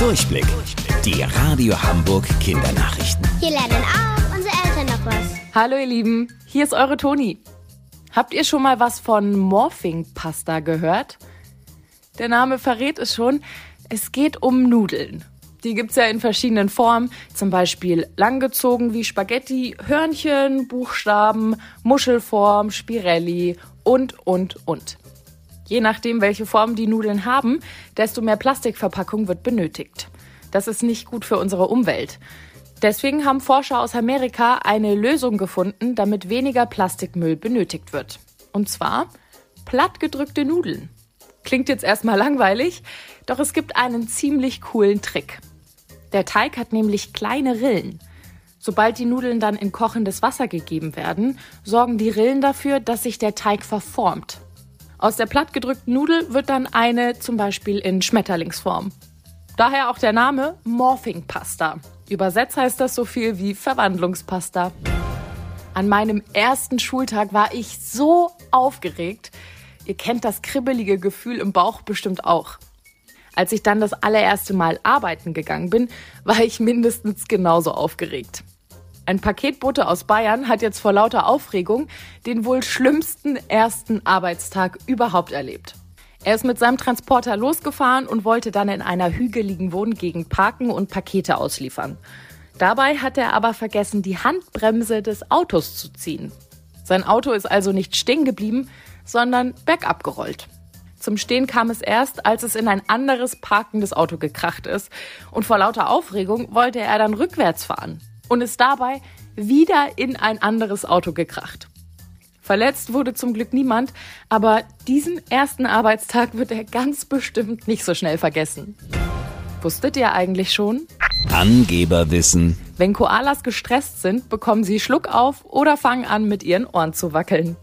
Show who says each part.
Speaker 1: Durchblick. Die Radio Hamburg Kindernachrichten.
Speaker 2: Hier lernen auch unsere Eltern noch was.
Speaker 3: Hallo ihr Lieben, hier ist eure Toni. Habt ihr schon mal was von Morphing-Pasta gehört? Der Name verrät es schon. Es geht um Nudeln. Die gibt's ja in verschiedenen Formen, zum Beispiel langgezogen wie Spaghetti, Hörnchen, Buchstaben, Muschelform, Spirelli und, und, und. Je nachdem, welche Form die Nudeln haben, desto mehr Plastikverpackung wird benötigt. Das ist nicht gut für unsere Umwelt. Deswegen haben Forscher aus Amerika eine Lösung gefunden, damit weniger Plastikmüll benötigt wird. Und zwar plattgedrückte Nudeln. Klingt jetzt erstmal langweilig, doch es gibt einen ziemlich coolen Trick. Der Teig hat nämlich kleine Rillen. Sobald die Nudeln dann in kochendes Wasser gegeben werden, sorgen die Rillen dafür, dass sich der Teig verformt. Aus der plattgedrückten Nudel wird dann eine zum Beispiel in Schmetterlingsform. Daher auch der Name Morphing Pasta. Übersetzt heißt das so viel wie Verwandlungspasta. An meinem ersten Schultag war ich so aufgeregt. Ihr kennt das kribbelige Gefühl im Bauch bestimmt auch. Als ich dann das allererste Mal arbeiten gegangen bin, war ich mindestens genauso aufgeregt. Ein Paketbote aus Bayern hat jetzt vor lauter Aufregung den wohl schlimmsten ersten Arbeitstag überhaupt erlebt. Er ist mit seinem Transporter losgefahren und wollte dann in einer hügeligen Wohngegend parken und Pakete ausliefern. Dabei hat er aber vergessen, die Handbremse des Autos zu ziehen. Sein Auto ist also nicht stehen geblieben, sondern bergab gerollt. Zum Stehen kam es erst, als es in ein anderes parkendes Auto gekracht ist. Und vor lauter Aufregung wollte er dann rückwärts fahren und ist dabei wieder in ein anderes Auto gekracht. Verletzt wurde zum Glück niemand, aber diesen ersten Arbeitstag wird er ganz bestimmt nicht so schnell vergessen. Wusstet ihr eigentlich schon?
Speaker 1: Angeberwissen.
Speaker 3: Wenn Koalas gestresst sind, bekommen sie Schluck auf oder fangen an, mit ihren Ohren zu wackeln.